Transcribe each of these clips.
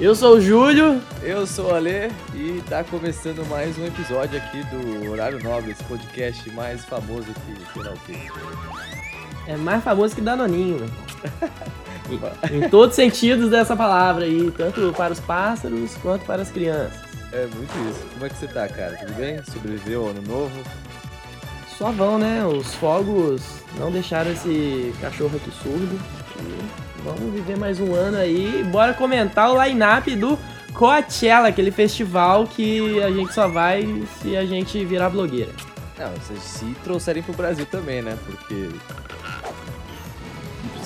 Eu sou o Júlio. Eu sou o Ale e tá começando mais um episódio aqui do Horário Nobre, esse podcast mais famoso que sei lá o quê. É mais famoso que Danoninho, meu irmão. em, em todos os sentidos dessa palavra aí, tanto para os pássaros quanto para as crianças. É muito isso. Como é que você tá, cara? Tudo bem? Sobreviveu ao ano novo? Suavão, né? Os fogos não deixaram esse cachorro aqui surdo. E Vamos viver mais um ano aí. Bora comentar o line-up do Coachella, aquele festival que a gente só vai se a gente virar blogueira. Não, se, se trouxerem pro Brasil também, né? Porque.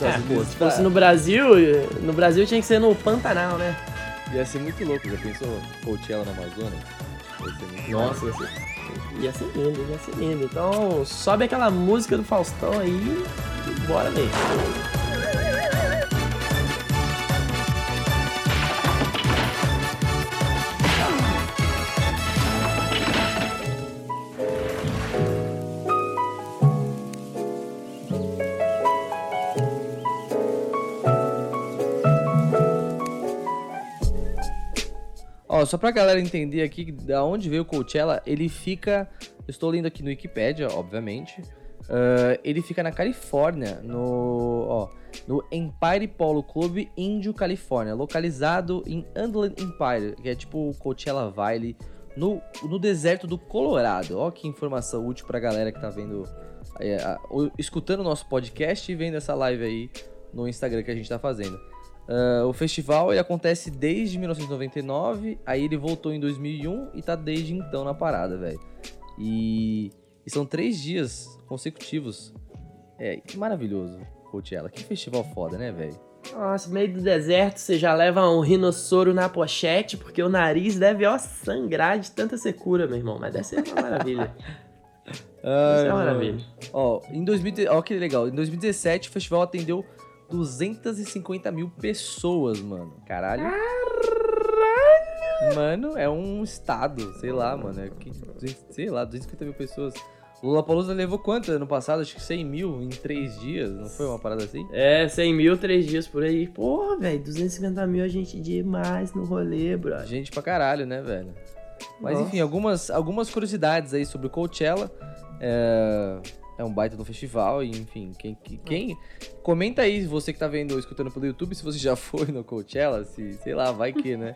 É, pô, se fosse no Brasil, no Brasil tinha que ser no Pantanal, né? Ia ser muito louco, já pensou Coachella na Amazônia? Ia ser muito Nossa, ia ser, ia ser lindo, ia ser lindo. Então sobe aquela música do Faustão aí e bora ver. Ó, só pra galera entender aqui da onde veio o Coachella, ele fica. estou lendo aqui no Wikipedia, obviamente. Uh, ele fica na Califórnia, no, ó, no Empire Polo Club Índio, Califórnia, localizado em Underland Empire, que é tipo o Coachella Valley, no, no deserto do Colorado. Ó, que informação útil pra galera que tá vendo, é, escutando o nosso podcast e vendo essa live aí no Instagram que a gente tá fazendo. Uh, o festival ele acontece desde 1999, aí ele voltou em 2001 e tá desde então na parada, velho. E, e, são três dias consecutivos. É, que maravilhoso, Coachella. Que festival foda, né, velho? Nossa, meio do deserto, você já leva um rinossoro na pochete, porque o nariz deve, ó, sangrar de tanta secura, meu irmão. Mas deve ser uma maravilha. Ai, é uma maravilha. Ó, em 2000, ó, que legal. Em 2017, o festival atendeu 250 mil pessoas, mano. Caralho. Caralho! Mano, é um estado, sei lá, mano. É que, sei lá, 250 mil pessoas. O Lula Palusa levou quanto ano passado? Acho que 100 mil em 3 dias, não foi uma parada assim? É, 100 mil, 3 dias por aí. Porra, velho, 250 mil a gente demais no rolê, bro. Gente pra caralho, né, velho? Mas Nossa. enfim, algumas, algumas curiosidades aí sobre o Coachella. É é um baita do festival, e enfim, quem, quem. Comenta aí, você que tá vendo ou escutando pelo YouTube, se você já foi no Coachella, se, sei lá, vai que, né?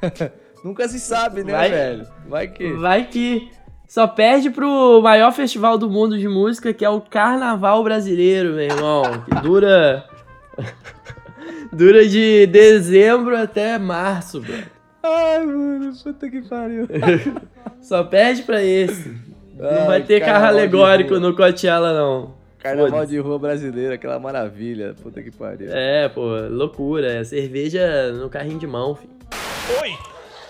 Nunca se sabe, né, vai, velho? Vai que. Vai que. Só perde pro maior festival do mundo de música, que é o Carnaval Brasileiro, meu irmão. Que dura. dura de dezembro até março, velho. Ai, mano, puta que pariu. Só perde pra esse. Não vai ter carro alegórico no Coachella, não. Carnaval de rua brasileiro, aquela maravilha. Puta que pariu. É, pô, loucura. É cerveja no carrinho de mão, filho. Oi!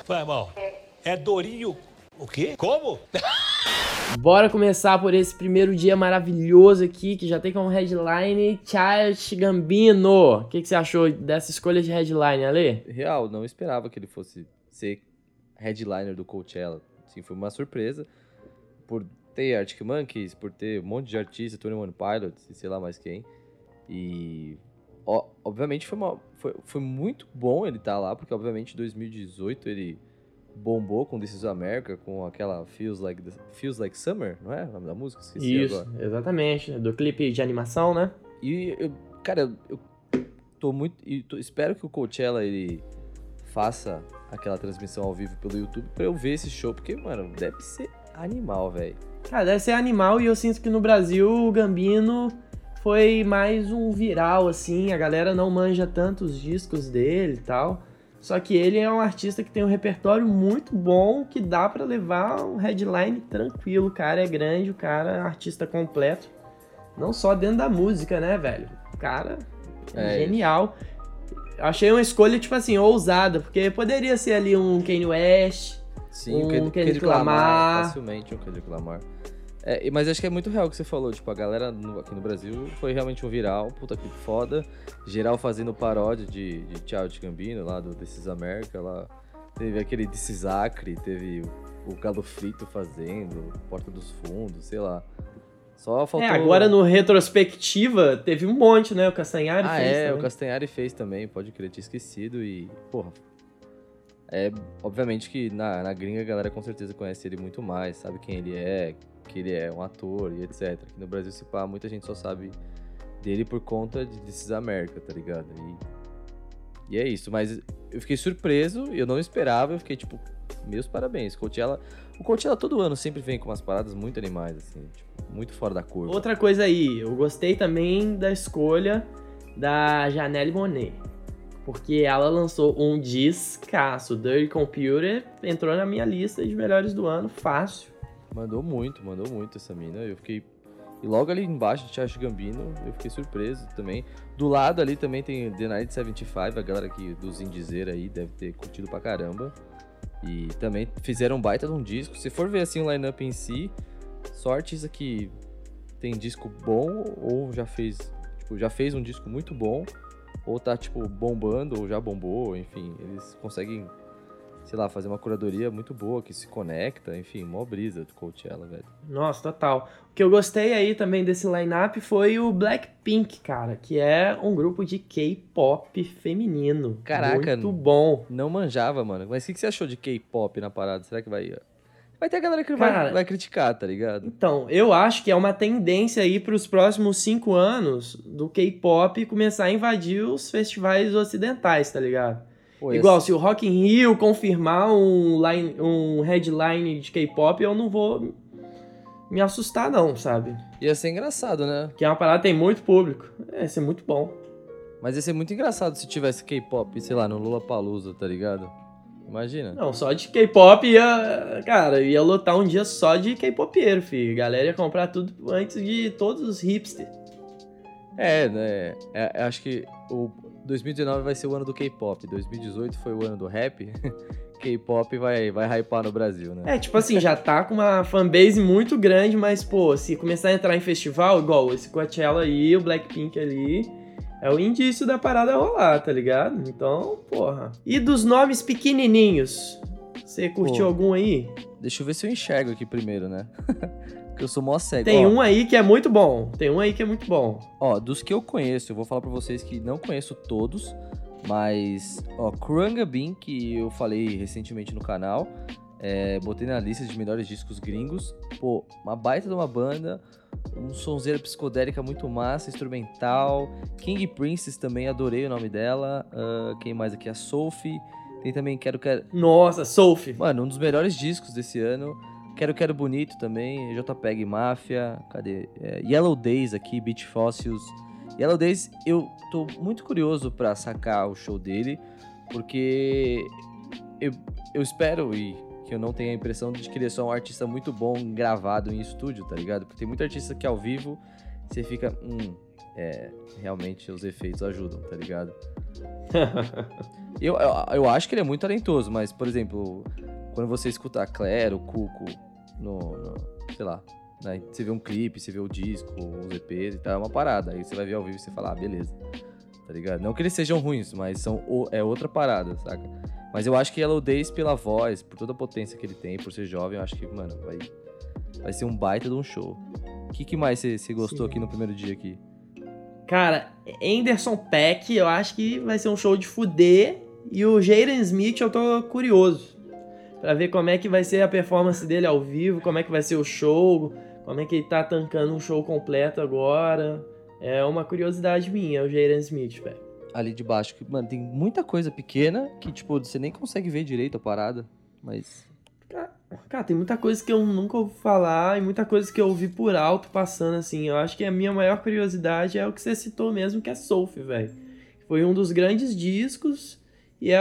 Vai, irmão. É Dorinho. O quê? Como? Bora começar por esse primeiro dia maravilhoso aqui, que já tem como headline Child Gambino. O que, que você achou dessa escolha de headline, Ale? Real, não esperava que ele fosse ser headliner do Coachella. Sim, foi uma surpresa por ter Arctic Monkeys, por ter um monte de artistas, Tony One Pilots e sei lá mais quem. E ó, obviamente foi, uma, foi, foi muito bom ele estar tá lá, porque obviamente em 2018 ele bombou com This is America, com aquela Feels Like, Feels like Summer, não é o nome da música? Esqueci Isso, agora. exatamente, do clipe de animação, né? E, eu, cara, eu, eu tô muito... E tô, espero que o Coachella, ele faça aquela transmissão ao vivo pelo YouTube pra eu ver esse show, porque, mano, deve ser animal, velho. Cara, deve ser animal e eu sinto que no Brasil o Gambino foi mais um viral, assim. A galera não manja tanto os discos dele e tal. Só que ele é um artista que tem um repertório muito bom, que dá para levar um headline tranquilo. O cara é grande, o cara é artista completo. Não só dentro da música, né, velho? O cara é genial. Achei uma escolha, tipo assim, ousada, porque poderia ser ali um Kanye West, Sim, um Kendrick, Kendrick Lamar. Facilmente um Kendrick Lamar. É, mas acho que é muito real o que você falou. Tipo, a galera no, aqui no Brasil foi realmente um viral, puta que foda. Geral fazendo paródia de, de Child Gambino lá do This is America. Lá. Teve aquele This is Acre, teve o, o Galo Frito fazendo, Porta dos Fundos, sei lá. Só faltou... É, agora no retrospectiva teve um monte, né? O Castanhari ah, fez. é, também. o Castanhari fez também, pode crer, tinha esquecido. E, porra, É, obviamente que na, na gringa a galera com certeza conhece ele muito mais, sabe quem ele é, que ele é um ator e etc. Aqui no Brasil, se pá, muita gente só sabe dele por conta de This is America, tá ligado? E, e é isso, mas eu fiquei surpreso, eu não esperava, eu fiquei tipo, meus parabéns. Coachella, o Coachella todo ano sempre vem com umas paradas muito animais, assim, tipo, muito fora da curva. Outra coisa aí, eu gostei também da escolha da Janelle Monet. Porque ela lançou um discaço, Dirty Computer, entrou na minha lista de melhores do ano, fácil. Mandou muito, mandou muito essa mina. Eu fiquei. E logo ali embaixo de Charles Gambino, eu fiquei surpreso também. Do lado ali também tem The Night 75, a galera aqui dos Indizer aí deve ter curtido pra caramba. E também fizeram um baita de um disco. Se for ver assim o line-up em si, só artista que tem disco bom ou já fez, tipo, já fez um disco muito bom, ou tá, tipo, bombando, ou já bombou, enfim, eles conseguem sei lá, fazer uma curadoria muito boa, que se conecta, enfim, mó brisa do Coachella, velho. Nossa, total. O que eu gostei aí também desse line-up foi o Blackpink, cara, que é um grupo de K-pop feminino. Caraca. Muito bom. Não manjava, mano. Mas o que, que você achou de K-pop na parada? Será que vai... Vai ter a galera que Cara, vai, vai criticar, tá ligado? Então, eu acho que é uma tendência aí para os próximos cinco anos do K-pop começar a invadir os festivais ocidentais, tá ligado? Pô, Igual, esse- se o Rock in Rio confirmar um, line, um headline de K-pop, eu não vou me assustar não, sabe? Ia ser engraçado, né? Porque é uma parada que tem muito público. É, ia ser muito bom. Mas ia ser muito engraçado se tivesse K-pop, sei lá, no Lollapalooza, tá ligado? Imagina. Não, só de K-pop ia... Cara, ia lotar um dia só de K-popeiro, filho. A galera ia comprar tudo antes de todos os hipsters. É, né? É, eu acho que o 2019 vai ser o ano do K-pop. 2018 foi o ano do rap. K-pop vai, vai hypar no Brasil, né? É, tipo assim, já tá com uma fanbase muito grande, mas, pô, se começar a entrar em festival, igual esse Coachella aí, o Blackpink ali, é o indício da parada rolar, tá ligado? Então, porra. E dos nomes pequenininhos? Você curtiu Pô. algum aí? Deixa eu ver se eu enxergo aqui primeiro, né? Porque eu sou mó cego. Tem Ó, um aí que é muito bom. Tem um aí que é muito bom. Ó, dos que eu conheço, eu vou falar pra vocês que não conheço todos, mas, ó, Kranga Bean, que eu falei recentemente no canal, é, botei na lista de melhores discos gringos. Pô, uma baita de uma banda, um sonzeira psicodélica muito massa, instrumental. King Princess também, adorei o nome dela. Ah, quem mais aqui? A Sophie. Tem também Quero Quero. Nossa, Sophie. Mano, um dos melhores discos desse ano. Quero Quero Bonito também, JPEG Máfia, cadê? É, Yellow Days aqui, Beach Fossils. Yellow Days, eu tô muito curioso pra sacar o show dele, porque eu, eu espero e que eu não tenha a impressão de que ele é só um artista muito bom gravado em estúdio, tá ligado? Porque tem muito artista que ao vivo você fica, hum, é, realmente os efeitos ajudam, tá ligado? Eu, eu, eu acho que ele é muito talentoso, mas, por exemplo, quando você escuta a Claire, o Cuco, no, no- sei lá, né, você vê um clipe, você vê o disco, os EPs e tal, é uma parada. Aí você vai ver ao vivo e você fala, ah, beleza. Tá ligado? Não que eles sejam ruins, mas são é outra parada, saca? Mas eu acho que Yellow Days, pela voz, por toda a potência que ele tem, por ser jovem, eu acho que, mano, vai, vai ser um baita de um show. O que, que mais você você gostou Sim. aqui no primeiro dia aqui? Cara, Anderson Peck, eu acho que vai ser um show de fuder. E o Jaden Smith, eu tô curioso. Pra ver como é que vai ser a performance dele ao vivo, como é que vai ser o show, como é que ele tá tancando um show completo agora. É uma curiosidade minha, o Jaden Smith, velho. Ali de baixo, que, mano, tem muita coisa pequena que, tipo, você nem consegue ver direito a parada, mas Cara, tem muita coisa que eu nunca ouvi falar e muita coisa que eu ouvi por alto passando, assim. Eu acho que a minha maior curiosidade é o que você citou mesmo, que é Sophie, velho. Foi um dos grandes discos e é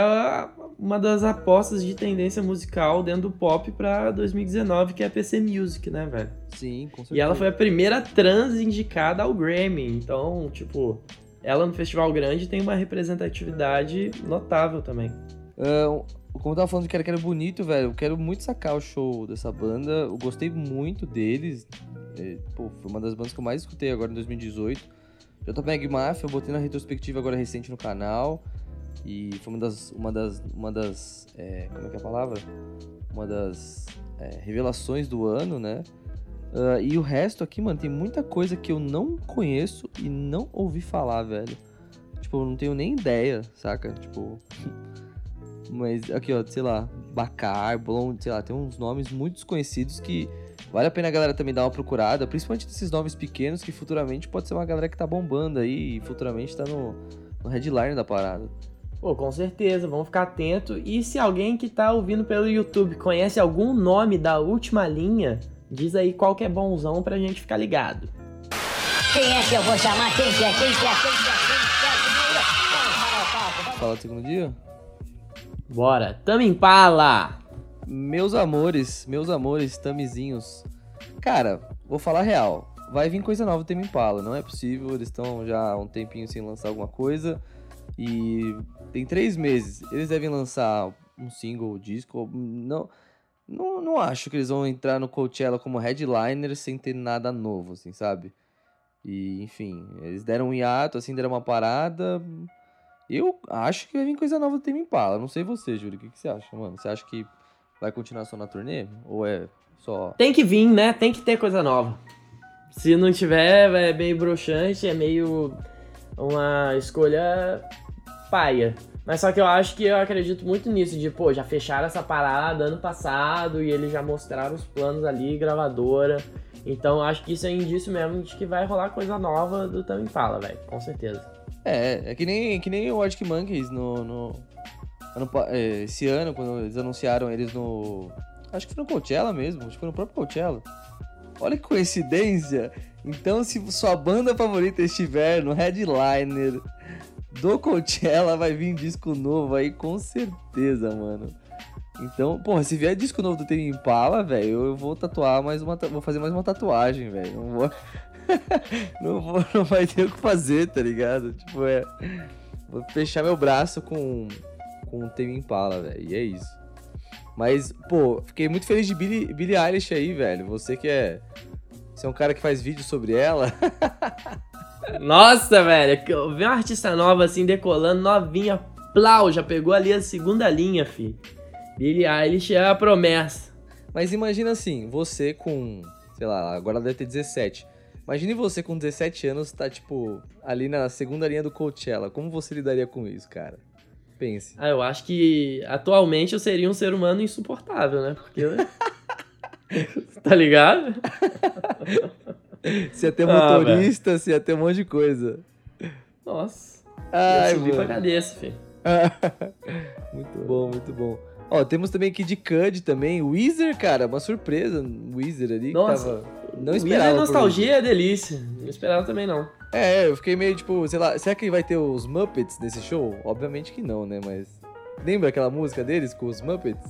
uma das apostas de tendência musical dentro do pop pra 2019, que é a PC Music, né, velho? sim, com certeza. E ela foi a primeira trans indicada ao Grammy. Então, tipo, ela no Festival Grande tem uma representatividade notável também. Ah, como eu tava falando de Quero Quero Bonito, velho, eu quero muito sacar o show dessa banda. Eu gostei muito deles. É, pô, foi uma das bandas que eu mais escutei agora em 2018. JPEG Mafia, eu botei na retrospectiva agora recente no canal. E foi uma das. Uma das. Uma das é, como é que é a palavra? Uma das é, revelações do ano, né? Ah, e o resto aqui, mano, tem muita coisa que eu não conheço e não ouvi falar, velho. Tipo, eu não tenho nem ideia, saca? Tipo. Mas aqui, ó, sei lá, Bacar, Blonde, sei lá, tem uns nomes muito desconhecidos que vale a pena a galera também dar uma procurada, principalmente desses nomes pequenos que futuramente pode ser uma galera que tá bombando aí e futuramente tá no, no headline da parada. Pô, com certeza, vamos ficar atento. E se alguém que tá ouvindo pelo YouTube conhece algum nome da última linha, diz aí qual que é bonzão pra gente ficar ligado. Quem é que eu vou chamar? Quem que é? Quem que é? Quem que é? Quem que é? Fala do segundo dia? Bora, Tamo Impala! Meus amores, meus amores, tamizinhos. Cara, vou falar real. Vai vir coisa nova do Tame Impala, não é possível. Eles estão já há um tempinho sem lançar alguma coisa. E tem três meses. Eles devem lançar um single, um disco. Não, não, não acho que eles vão entrar no Coachella como headliner sem ter nada novo, assim, sabe? E, enfim, eles deram um hiato, assim, deram uma parada. Eu acho que vai vir coisa nova do Tame Impala. Não sei você, Júlio. O que, que você acha, mano? Você acha que vai continuar só na turnê? Ou é só. Tem que vir, né? Tem que ter coisa nova. Se não tiver, é meio broxante, é meio uma escolha paia. Mas só que eu acho que eu acredito muito nisso, de, pô, já fecharam essa parada ano passado e eles já mostraram os planos ali, gravadora. Então acho que isso é indício mesmo de que vai rolar coisa nova do Tame Impala, velho, com certeza. É, é que nem, que nem o Arctic Monkeys no, no ano é, esse ano, quando eles anunciaram eles no. Acho que foi no Coachella mesmo, acho que foi no próprio Coachella. Olha que coincidência! Então, se sua banda favorita estiver no headliner do Coachella, vai vir disco novo aí, com certeza, mano. Então, porra, se vier disco novo do Tame Impala, velho, eu vou tatuar mais uma. Vou fazer mais uma tatuagem, velho. Não vou. não vou. Não vai ter o que fazer, tá ligado? Tipo, é. Vou fechar meu braço com. Com o Tame Impala, velho. E é isso. Mas, pô, fiquei muito feliz de Billie, Billie Eilish aí, velho. Você que é. Você é um cara que faz vídeo sobre ela. Nossa, velho, eu vi uma artista nova assim, decolando, novinha, plau, já pegou ali a segunda linha, fi. Billie Eilish é a promessa. Mas imagina assim, você com, sei lá, agora deve ter 17. Imagine você com 17 anos tá, tipo, ali na segunda linha do Coachella. Como você lidaria com isso, cara? Pense. Ah, eu acho que atualmente eu seria um ser humano insuportável, né? Porque. tá ligado? Se ia ter Ah, motorista, se ia ter um monte de coisa. Nossa. Ai, ia subir pra cabeça, fi. muito bom, muito bom. Ó, temos também Kid Cudi também. Weezer, cara, uma surpresa. Weezer ali Nossa. Não Weezer esperava. por nostalgia é delícia. Não esperava também, não. É, eu fiquei meio tipo, sei lá, será que vai ter os Muppets nesse show? Obviamente que não, né? Mas. Lembra aquela música deles com os Muppets?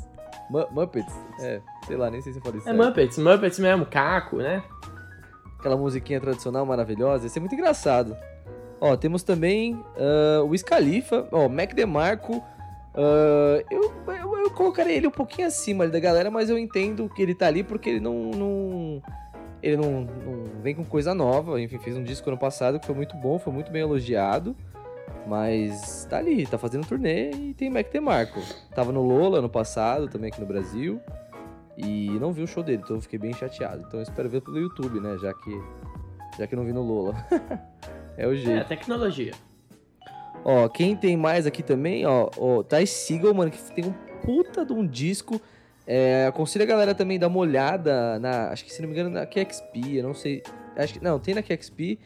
Mu- Muppets? É, sei lá, nem sei se eu falei isso. É Muppets, Muppets mesmo, Caco, né? Aquela musiquinha tradicional maravilhosa, ia ser muito engraçado. Ó, temos também ah, o Wiz Khalifa, ó, Mac DeMarco. ah, eu, eu, eu colocaria ele um pouquinho acima da galera, mas eu entendo que ele tá ali porque ele não. não- ele não, não vem com coisa nova. Enfim, fez um disco ano passado que foi muito bom, foi muito bem elogiado. Mas tá ali, tá fazendo turnê e tem Mac DeMarco. Tava no Lola ano passado, também aqui no Brasil. E não vi o show dele, então eu fiquei bem chateado. Então eu espero ver pelo YouTube, né? Já que, já que não vi no Lola. é o É, jeito. tecnologia. Ó, quem tem mais aqui também, ó, ó Ty Seagal, mano, que tem um puta de um disco. É, aconselho a galera também dar uma olhada na, acho que se não me engano, na QXP, eu não sei, acho que, não, tem na QXP,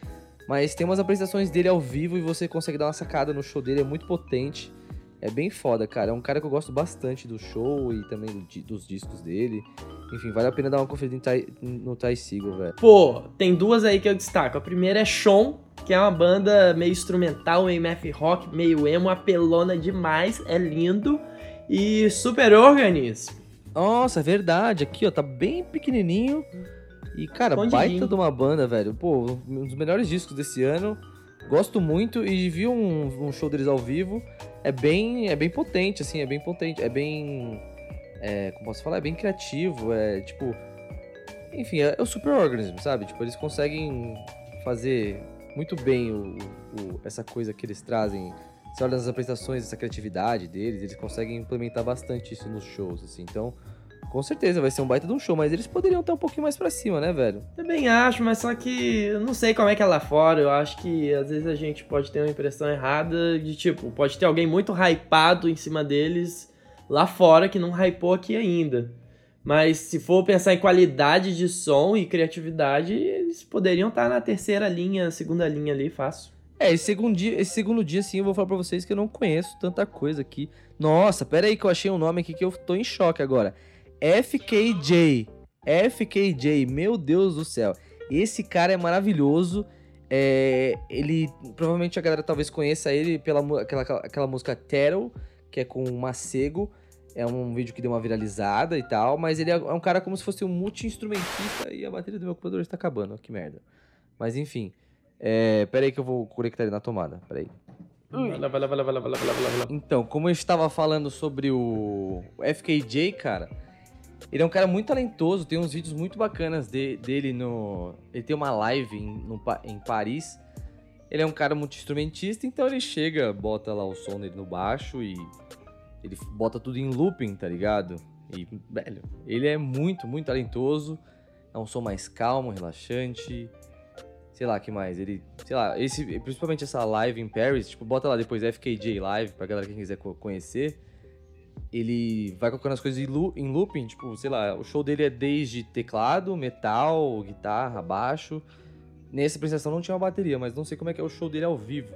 mas tem umas apresentações dele ao vivo e você consegue dar uma sacada no show dele, é muito potente, é bem foda, cara, é um cara que eu gosto bastante do show e também do dos discos dele, enfim, vale a pena dar uma conferida Ty- no Ty Seagal, velho. Pô, tem duas aí que eu destaco. A primeira é Sean, que é uma banda meio instrumental, meio math rock, meio emo, apelona demais, é lindo. E Super Organism. Nossa, é verdade. Aqui, ó, tá bem pequenininho. E, cara, baita de uma banda, velho. Pô, um dos melhores discos desse ano. Gosto muito e vi um, um show deles ao vivo. É bem, é bem potente, assim, é bem potente. É bem. É, como posso falar? É bem criativo. É tipo. Enfim, é, é o Super Organism, sabe? Tipo, eles conseguem fazer muito bem o, o- essa coisa que eles trazem. Você olha nas apresentações, essa criatividade deles, eles conseguem implementar bastante isso nos shows, assim. Então, com certeza vai ser um baita de um show, mas eles poderiam estar um pouquinho mais pra cima, né, velho? Também acho, mas só que eu não sei como é que é lá fora. Eu acho que às vezes a gente pode ter uma impressão errada de tipo, pode ter alguém muito hypado em cima deles, lá fora que não hypou aqui ainda. Mas se for pensar em qualidade de som e criatividade, eles poderiam estar na terceira linha, segunda linha ali, fácil. É, esse segundo dia, esse segundo dia sim, eu vou falar pra vocês que eu não conheço tanta coisa aqui. Nossa, pera aí que eu achei um nome aqui que eu tô em choque agora. FKJ. FKJ, meu Deus do céu. Esse cara é maravilhoso. É, ele, provavelmente a galera talvez conheça ele pela aquela, aquela música Terrell, que é com o Macego. É um vídeo que deu uma viralizada e tal, mas ele é é um cara como se fosse um multi-instrumentista e a bateria do meu computador está acabando, que merda. Mas enfim, é, pera aí que eu vou conectar ele na tomada, pera aí. Vai lá, vai lá, vai lá, vai lá, vai lá, vai lá, vai lá. Então, como eu estava falando sobre o FKJ, cara, ele é um cara muito talentoso, tem uns vídeos muito bacanas de- dele no. Ele tem uma live em, no em Paris. Ele é um cara muito instrumentista, então ele chega, bota lá o som dele no baixo e ele bota tudo em looping, tá ligado? E, velho, ele é muito, muito talentoso. É um som mais calmo, relaxante. Sei lá, que mais? Ele, sei lá, esse, principalmente essa live em Paris, tipo, bota lá depois FKJ Live pra galera que quiser co- conhecer. Ele vai colocando as coisas em, loo- em looping, tipo, sei lá, o show dele é desde teclado, metal, guitarra, baixo. Nessa apresentação não tinha uma bateria, mas não sei como é que é o show dele ao vivo.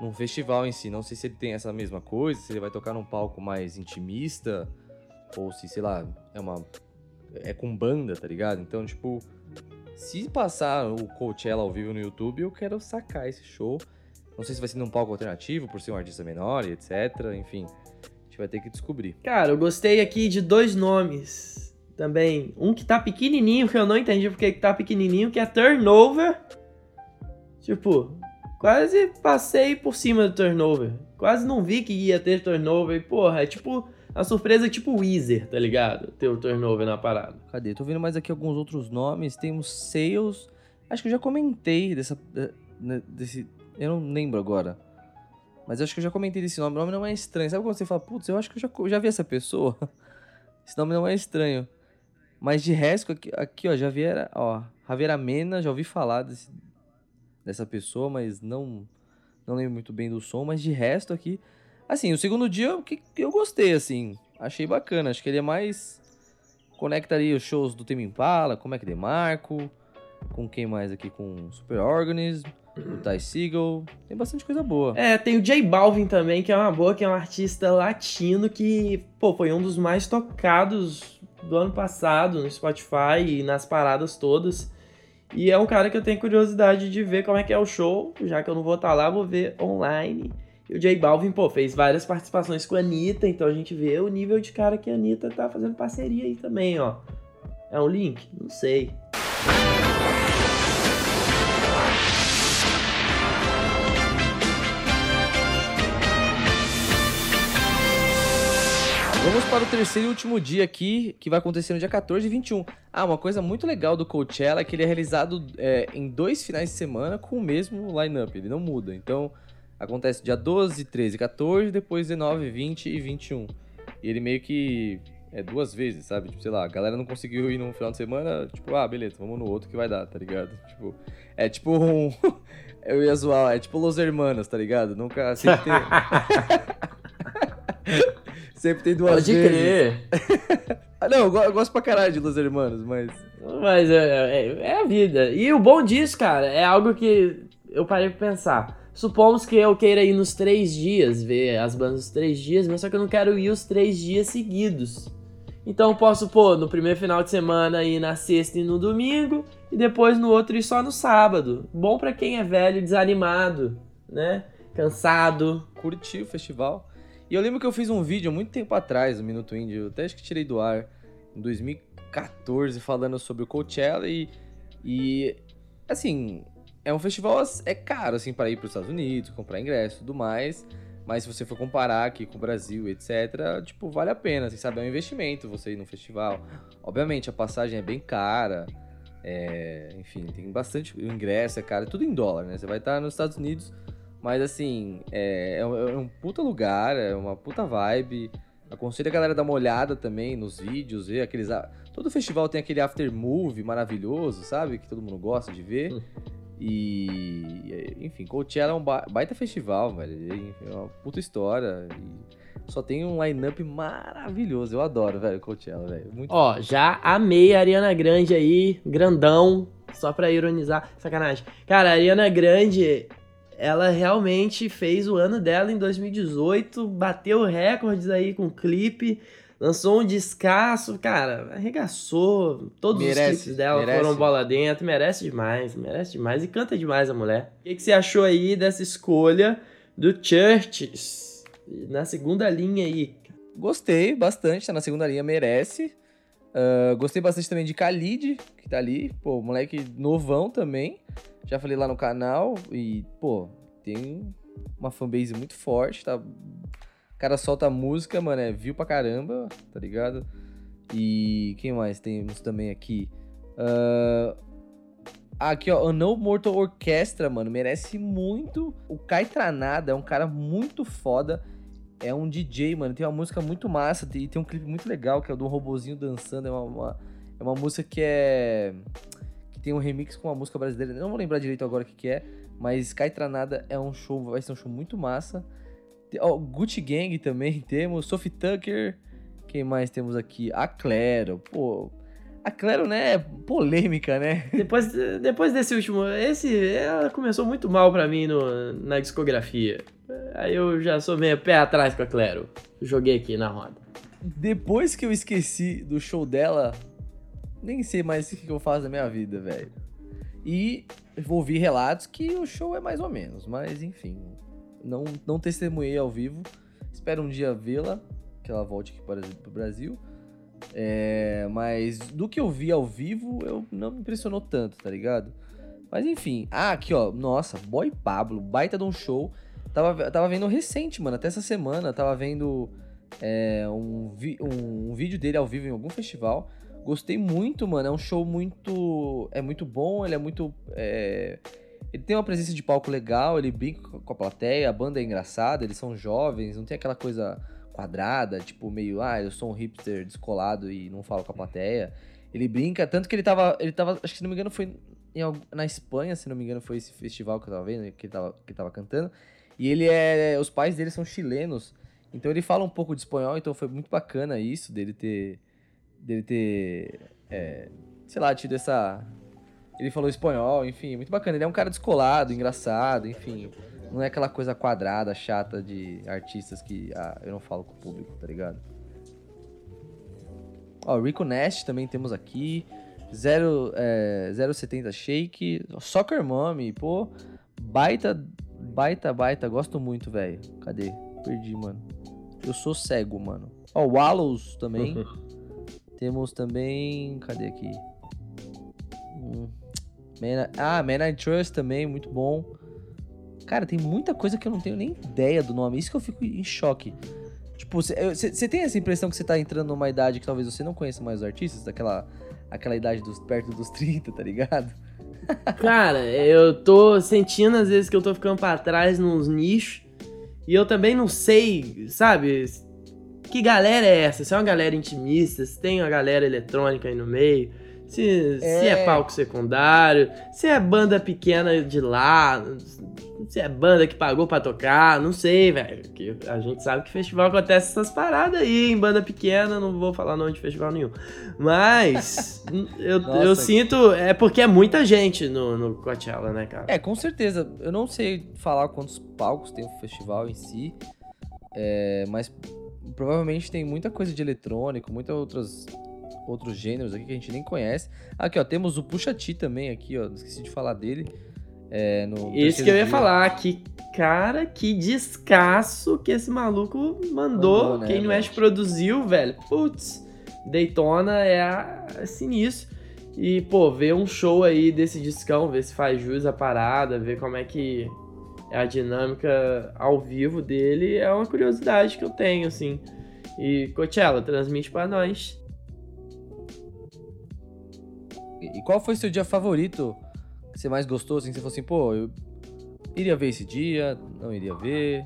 Num festival em si, não sei se ele tem essa mesma coisa, se ele vai tocar num palco mais intimista, ou se, sei lá, é uma. É com banda, tá ligado? Então, tipo, se passar o Coachella ao vivo no YouTube, eu quero sacar esse show. Não sei se vai ser num palco alternativo, por ser um artista menor e etc. Enfim, vai ter que descobrir. Cara, eu gostei aqui de dois nomes também. Um que tá pequenininho, que eu não entendi porque que tá pequenininho, que é Turnover. Tipo, quase passei por cima do Turnover. Quase não vi que ia ter Turnover. E, porra, é tipo uma surpresa tipo Weezer, tá ligado? Ter o Turnover na parada. Cadê? Tô vendo mais aqui alguns outros nomes. Temos Sales. Acho que eu já comentei dessa. né, desse. Eu não lembro agora. Mas acho que eu já comentei desse nome. O nome não é estranho. Sabe quando você fala, putz, eu acho que eu já, já vi essa pessoa? Esse nome não é estranho. Mas de resto, aqui, aqui ó, Javiera, ó, Javiera Mena, já ouvi falar desse- dessa pessoa, mas não não lembro muito bem do som, mas de resto aqui, assim, o segundo dia eu, que, eu gostei, assim, achei bacana, acho que ele é mais conectaria os shows do Tame Impala, como é que Demarco, com quem mais aqui, com Super Organism, o Ty Seagull, tem bastante coisa boa. É, tem o J Balvin também, que é uma boa, que é um artista latino que, pô, foi um dos mais tocados do ano passado no Spotify e nas paradas todas. E é um cara que eu tenho curiosidade de ver como é que é o show, já que eu não vou estar lá, vou ver online. E o J Balvin, pô, fez várias participações com a Anitta, então a gente vê o nível de cara que a Anitta tá fazendo parceria aí também, ó. É um link? Não sei. Para o terceiro e último dia aqui, que vai acontecer no dia 14 e 21. Ah, uma coisa muito legal do Coachella é que ele é realizado é, em dois finais de semana com o mesmo line-up, ele não muda. Então, acontece dia 12, 13 e 14, depois 19, 20 e 21. E ele meio que é duas vezes, sabe? Tipo, sei lá, a galera não conseguiu ir num final de semana, tipo, ah, beleza, vamos no outro que vai dar, tá ligado? Tipo, é tipo um... Eu ia zoar, é tipo Los Hermanos, tá ligado? Nunca... Sempre tem... sempre tem duas Pode vezes. crer. Ah, não, eu, go- eu gosto pra caralho de Los Hermanos, mas. Mas é, é- é a vida. E o bom disso, cara, é algo que eu parei pra pensar. Supomos que eu queira ir nos três dias, ver as bandas nos três dias, mas só que eu não quero ir os três dias seguidos. Então eu posso, pô, no primeiro final de semana ir na sexta e no domingo, e depois no outro ir só no sábado. Bom pra quem é velho desanimado, né? Cansado. Curti o festival. E eu lembro que eu fiz um vídeo muito tempo atrás, no Minuto eu até acho que tirei do ar, em 2014, falando sobre o Coachella e. E. Assim, é um festival. É caro, assim, para ir para os Estados Unidos, comprar ingresso e tudo mais. Mas se você for comparar aqui com o Brasil, etc., tipo, vale a pena, assim, sabe? É um investimento você ir num festival. Obviamente, a passagem é bem cara. é, enfim, tem bastante o ingresso, é caro, é tudo em dólar, né? Você vai estar nos Estados Unidos, mas assim, é, é um, é um puta lugar, é uma puta vibe. Aconselho a galera a dar uma olhada também nos vídeos, ver aqueles. Todo festival tem aquele after movie maravilhoso, sabe? Que todo mundo gosta de ver. Hum. E, enfim, Coachella é um ba- baita festival, velho. É uma puta história. E só tem um line-up maravilhoso. Eu adoro, velho, Coachella, velho. Muito Ó, já amei a Ariana Grande aí, grandão, só pra ironizar. Sacanagem. Cara, a Ariana Grande, ela realmente fez o ano dela em 2018, bateu recordes aí com clipe, lançou um descasso, cara, arregaçou. Todos Merece, os clipes dela merece. foram bola dentro, merece demais, merece demais e canta demais a mulher. O que, que você achou aí dessa escolha do Churches? Na segunda linha aí, Gostei bastante, tá na segunda linha, merece. Ah, gostei bastante também de Khalid, que tá ali. Pô, moleque novão também. Já falei lá no canal. E, pô, tem uma fanbase muito forte, tá? O cara solta música, mano, é view pra caramba, tá ligado? E quem mais temos também aqui? Ah, aqui, ó, No Mortal Orchestra, mano, merece muito. O Kai Tranada é um cara muito foda. É um DJ, mano. Tem uma música muito massa. E tem um clipe muito legal, que é o do robozinho dançando. É uma, uma- é uma música que é. Que tem um remix com uma música brasileira. Não vou lembrar direito agora o que, que é. Mas Sky Tranada é um show. Vai ser um show muito massa. Tem- Ó, Gucci Gang também temos. Sophie Tucker. Quem mais temos aqui? A Claro. Pô. A Claro, né? É polêmica, né? Depois, depois desse último, esse ela começou muito mal pra mim no, na discografia. Aí eu já sou meio pé atrás com a Claro. Joguei aqui na roda. Depois que eu esqueci do show dela, nem sei mais o que eu faço na minha vida, velho. E vou ouvir relatos que o show é mais ou menos, mas enfim. Não, não testemunhei ao vivo. Espero um dia vê-la, que ela volte aqui para o Brasil. É, mas do que eu vi ao vivo, eu não me impressionou tanto, tá ligado? Mas enfim. Ah, aqui ó. Nossa, Boy Pablo, baita de um show. Tava, tava vendo recente, mano. Até essa semana. Tava vendo é, um, vi- um, um vídeo dele ao vivo em algum festival. Gostei muito, mano. É um show muito. É muito bom, ele é muito. é, Ele tem uma presença de palco legal, ele brinca com com a plateia, a banda é engraçada, eles são jovens, não tem aquela coisa quadrada, tipo, meio, ah, eu sou um hipster descolado e não falo com a plateia. Ele brinca, tanto que ele tava. Ele tava. Acho que se não me engano, foi em na Espanha, se não me engano, foi esse festival que eu tava vendo, que ele tava, que ele tava cantando. E ele é. Os pais dele são chilenos. Então ele fala um pouco de espanhol, então foi muito bacana isso, dele ter. dele ter. é, sei lá, tido essa. Ele falou espanhol, enfim, muito bacana. Ele é um cara descolado, engraçado, enfim. Não é aquela coisa quadrada, chata de artistas que. Ah, eu não falo com o público, tá ligado? Ó, Rico Nest também temos aqui. 0, é, 070 Shake. Soccer Mommy, pô. Baita, baita, baita. Gosto muito, velho. Cadê? Perdi, mano. Eu sou cego, mano. Ó, Wallows também. Temos também. Cadê aqui? Hum, Man ah, Man I Trust também, muito bom. Cara, tem muita coisa que eu não tenho nem ideia do nome. Isso que eu fico em choque. Tipo, você tem essa impressão que você tá entrando numa idade que talvez você não conheça mais os artistas, daquela aquela idade dos perto dos 30, tá ligado? Cara, eu tô sentindo às vezes que eu tô ficando pra trás nos nichos. E eu também não sei, sabe? Que galera é essa? Se é uma galera intimista, se tem uma galera eletrônica aí no meio, se se é É. palco secundário, se é banda pequena de lá, se é banda que pagou pra tocar, não sei, velho. Que A gente sabe que festival acontece essas paradas aí em banda pequena, não vou falar nome de festival nenhum. Mas eu, eu Nossa. sinto. É porque é muita gente no, no Coachella, né, cara? É, com certeza. Eu não sei falar quantos palcos tem o festival em si, é, mas provavelmente tem muita coisa de eletrônico, muitos outros, outros gêneros aqui que a gente nem conhece. Aqui, ó, temos o Puxa T também aqui, ó, esqueci de falar dele. É, no Isso terceiro que eu ia dia. falar, que cara, que descasso que esse maluco mandou. Mandou, né, Quem velho? West produziu, velho. Putz, Daytona é, a- é sinistro. E, pô, ver um show aí desse discão, ver se faz jus a parada, ver como é que é a dinâmica ao vivo dele, é uma curiosidade que eu tenho, assim. E, Coachella, transmite pra nós. E qual foi seu dia favorito que você mais gostou? Assim, que você falou assim, pô, eu iria ver esse dia, não iria ver,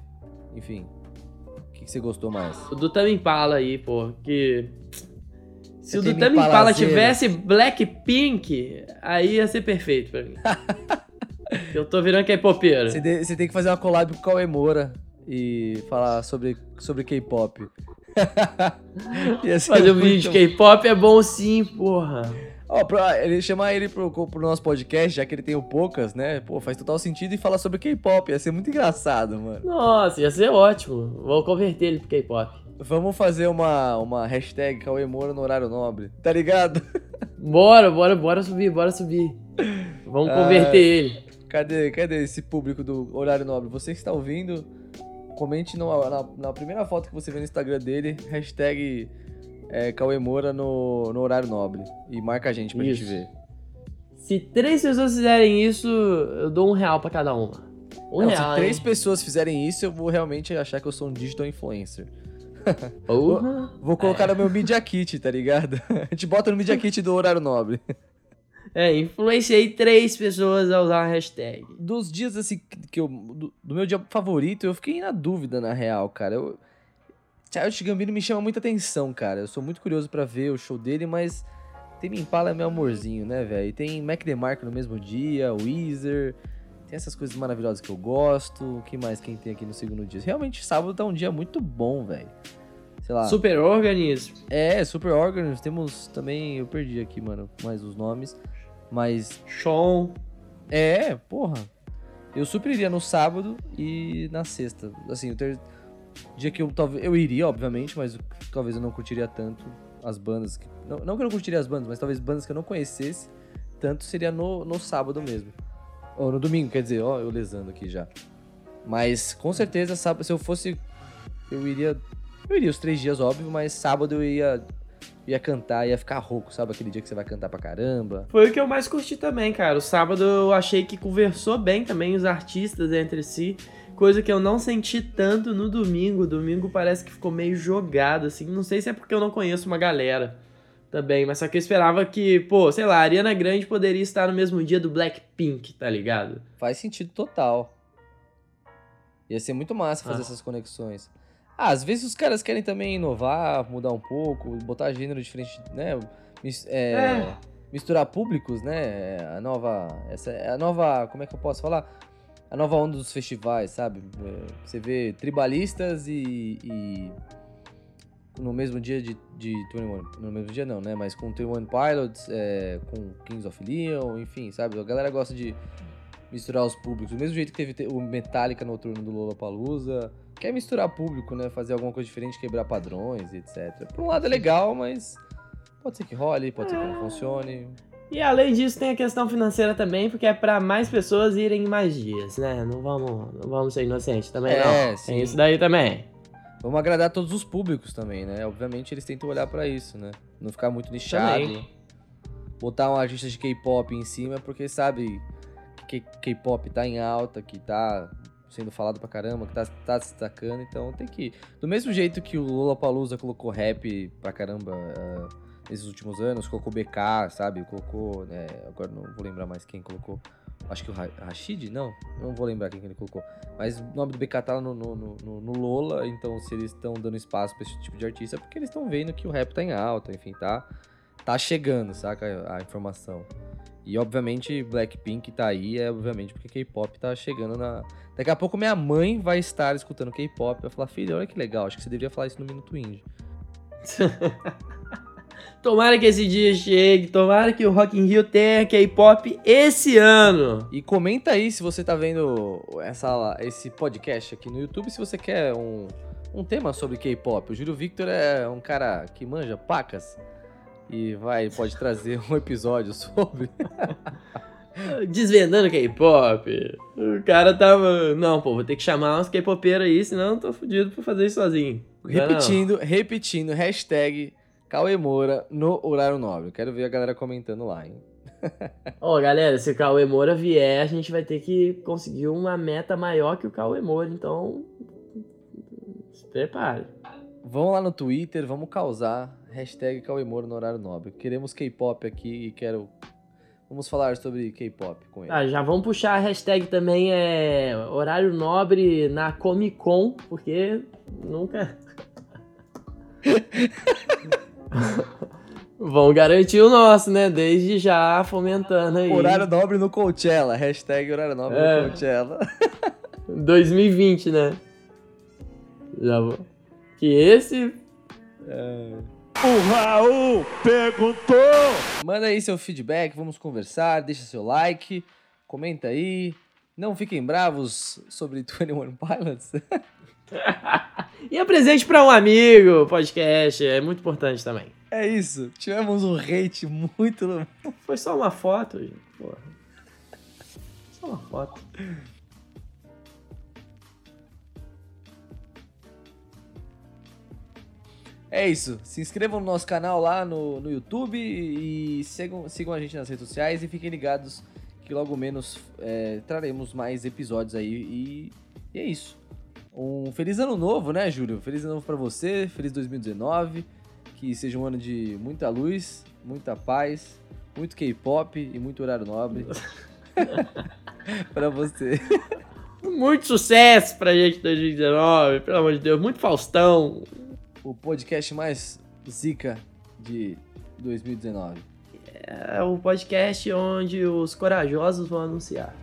enfim. O que, que você gostou mais? O do Tame Impala aí, pô, que... Se o do Tame. Impala tivesse Blackpink, aí ia ser perfeito pra mim. eu tô virando K-popeiro. Você, tem que fazer uma collab com o Cauê Moura e falar sobre, sobre K-pop. Fazer um vídeo de K-pop é bom sim, porra. Ó, pra ele chamar ele pro, pro nosso podcast, já que ele tem o poucas, né? Pô, faz total sentido e falar sobre K-pop. Ia ser muito engraçado, mano. Nossa, ia ser ótimo. Vou converter ele pro K-pop. Vamos fazer uma, uma hashtag Cauê Moura no horário nobre, tá ligado? Bora, bora, bora subir, bora subir. Vamos Ah. converter ele. Cadê, cadê esse público do horário nobre? Você que está ouvindo, comente no- na, na primeira foto que você vê no Instagram dele, hashtag é, Cauê Moura no, no horário nobre. E marca a gente pra gente Isso. ver. Se três pessoas fizerem isso, eu dou um real pra cada uma. Um Não, real, se três hein? pessoas fizerem isso, eu vou realmente achar que eu sou um digital influencer. Porra. Vou colocar no meu Media Kit, tá ligado? A gente bota no Media Kit do horário nobre. É, influenciei três pessoas a usar a hashtag. Dos dias, assim, que eu. Do, do meu dia favorito, eu fiquei na dúvida, na real, cara. Eu, Childish Gambino me chama muita atenção, cara. Eu sou muito curioso pra ver o show dele, mas. Tem Impala é meu amorzinho, né, velho? Tem Mac DeMarco no mesmo dia, Weezer. Tem essas coisas maravilhosas que eu gosto. O que mais quem tem aqui no segundo dia? Realmente, sábado tá um dia muito bom, velho. Sei lá. Super organismo. É, Super Organs. Temos também. Eu perdi aqui, mano, mais os nomes. Mas Sean. é, porra. Eu super iria no sábado e na sexta. Assim, o ter... dia que eu talvez. Eu iria, obviamente, mas talvez eu não curtiria tanto as bandas. que- Não, não que eu não curtiria as bandas, mas talvez bandas que eu não conhecesse tanto seria no, no sábado mesmo. Ou no domingo, quer dizer, ó, eu lesando aqui já. Mas com certeza, sábado, se eu fosse. Eu iria. Eu iria os três dias, óbvio, mas sábado eu ia. Ia cantar, ia ficar rouco, sabe? Aquele dia que você vai cantar pra caramba. Foi o que eu mais curti também, cara. O sábado eu achei que conversou bem também os artistas entre si. Coisa que eu não senti tanto no domingo. Domingo parece que ficou meio jogado, assim. Não sei se é porque eu não conheço uma galera também, mas só que eu esperava que, pô, sei lá, a Ariana Grande poderia estar no mesmo dia do Blackpink, tá ligado? Faz sentido total. Ia ser muito massa fazer Ah. essas conexões. Ah, às vezes os caras querem também inovar, mudar um pouco, botar gênero diferente, né? É, É. Misturar públicos, né? A nova. Essa é a nova. Como é que eu posso falar? A nova onda dos festivais, sabe? É, Você vê tribalistas e. e no mesmo dia de, de 21. No mesmo dia não, né? Mas com 21 Pilots, é, com Kings of Leon, enfim, sabe? A galera gosta de misturar os públicos. Do mesmo jeito que teve te- o Metallica noturno do Lollapalooza. Quer misturar público, né? Fazer alguma coisa diferente, quebrar padrões e etc. Por um lado é legal, mas pode ser que role, pode ser que não funcione. E além disso, tem a questão financeira também, porque é pra mais pessoas irem em mais dias, né? Não vamos, não vamos ser inocentes também, É, não. sim. Tem isso daí também. Vamos agradar todos os públicos também, né? Obviamente eles tentam olhar pra isso, né? Não ficar muito nichado. Também. Botar um artista de K-pop em cima, porque sabe que K-pop tá em alta, que tá sendo falado pra caramba, que tá, tá se destacando, então tem que. Do mesmo jeito que o Lollapalooza colocou rap pra caramba ah, nesses últimos anos, colocou BK, sabe? Colocou. né, agora não vou lembrar mais quem colocou. Acho que o Ra- Rashid? Não, não vou lembrar quem que ele colocou. Mas o nome do BK tá no, no, no- no, Lola, então se eles estão dando espaço pra esse tipo de artista, é porque eles estão vendo que o rap tá em alta, enfim, tá, tá chegando, saca? A, informação. E obviamente Blackpink tá aí, é obviamente porque K-pop tá chegando na. Daqui a pouco minha mãe vai estar escutando K-pop, vai falar, filha, olha que legal, acho que você deveria falar isso no Minuto Indie. Tomara que esse dia chegue, tomara que o Rock in Rio tenha K-pop esse ano. E comenta aí se você tá vendo essa, esse podcast aqui no YouTube, se você quer um, um tema sobre K-pop. O Júlio Victor é um cara que manja pacas e vai, pode trazer um episódio sobre. Desvendando K-pop. O cara tava. Não, pô, vou ter que chamar uns K-popeiros aí, senão eu tô fudido pra fazer isso sozinho. Não é não? repetindo, repetindo, hashtag Cauê Moura no horário nobre. Quero ver a galera comentando lá, hein? Ó, galera, se o Cauê Moura vier, a gente vai ter que conseguir uma meta maior que o Cauê Moura, então. Se prepare. Vão lá no Twitter, vamos causar. Hashtag Cauê Moura no horário nobre. Queremos K-pop aqui e quero. Vamos falar sobre K-pop com ele. Ah, já vamos puxar a hashtag também, é. Horário nobre na Comic Con, porque nunca. Vão garantir o nosso, né? Desde já fomentando aí. Horário nobre no Coachella. Hashtag horário nobre É. no Coachella. 2020, né? Já vou. Que esse. O Raul perguntou. Manda aí seu feedback, vamos conversar, deixa seu like, comenta aí. Não fiquem bravos sobre 21 Pilots. E apresente pra um amigo, podcast, é muito importante também. É isso, tivemos um hate muito. Foi só uma foto, gente. Porra. Só uma foto. É isso, se inscrevam no nosso canal lá no, no YouTube e sigam, sigam a gente nas redes sociais e fiquem ligados que logo menos é, traremos mais episódios aí. E, e é isso. Um feliz ano novo, né, Júlio? Feliz ano novo pra você, feliz 2019. Que seja um ano de muita luz, muita paz, muito K-pop e muito horário nobre. pra você. Muito sucesso pra gente em 2019, pelo amor de Deus. Muito Faustão. O podcast mais zica de 2019. É o podcast onde os corajosos vão anunciar.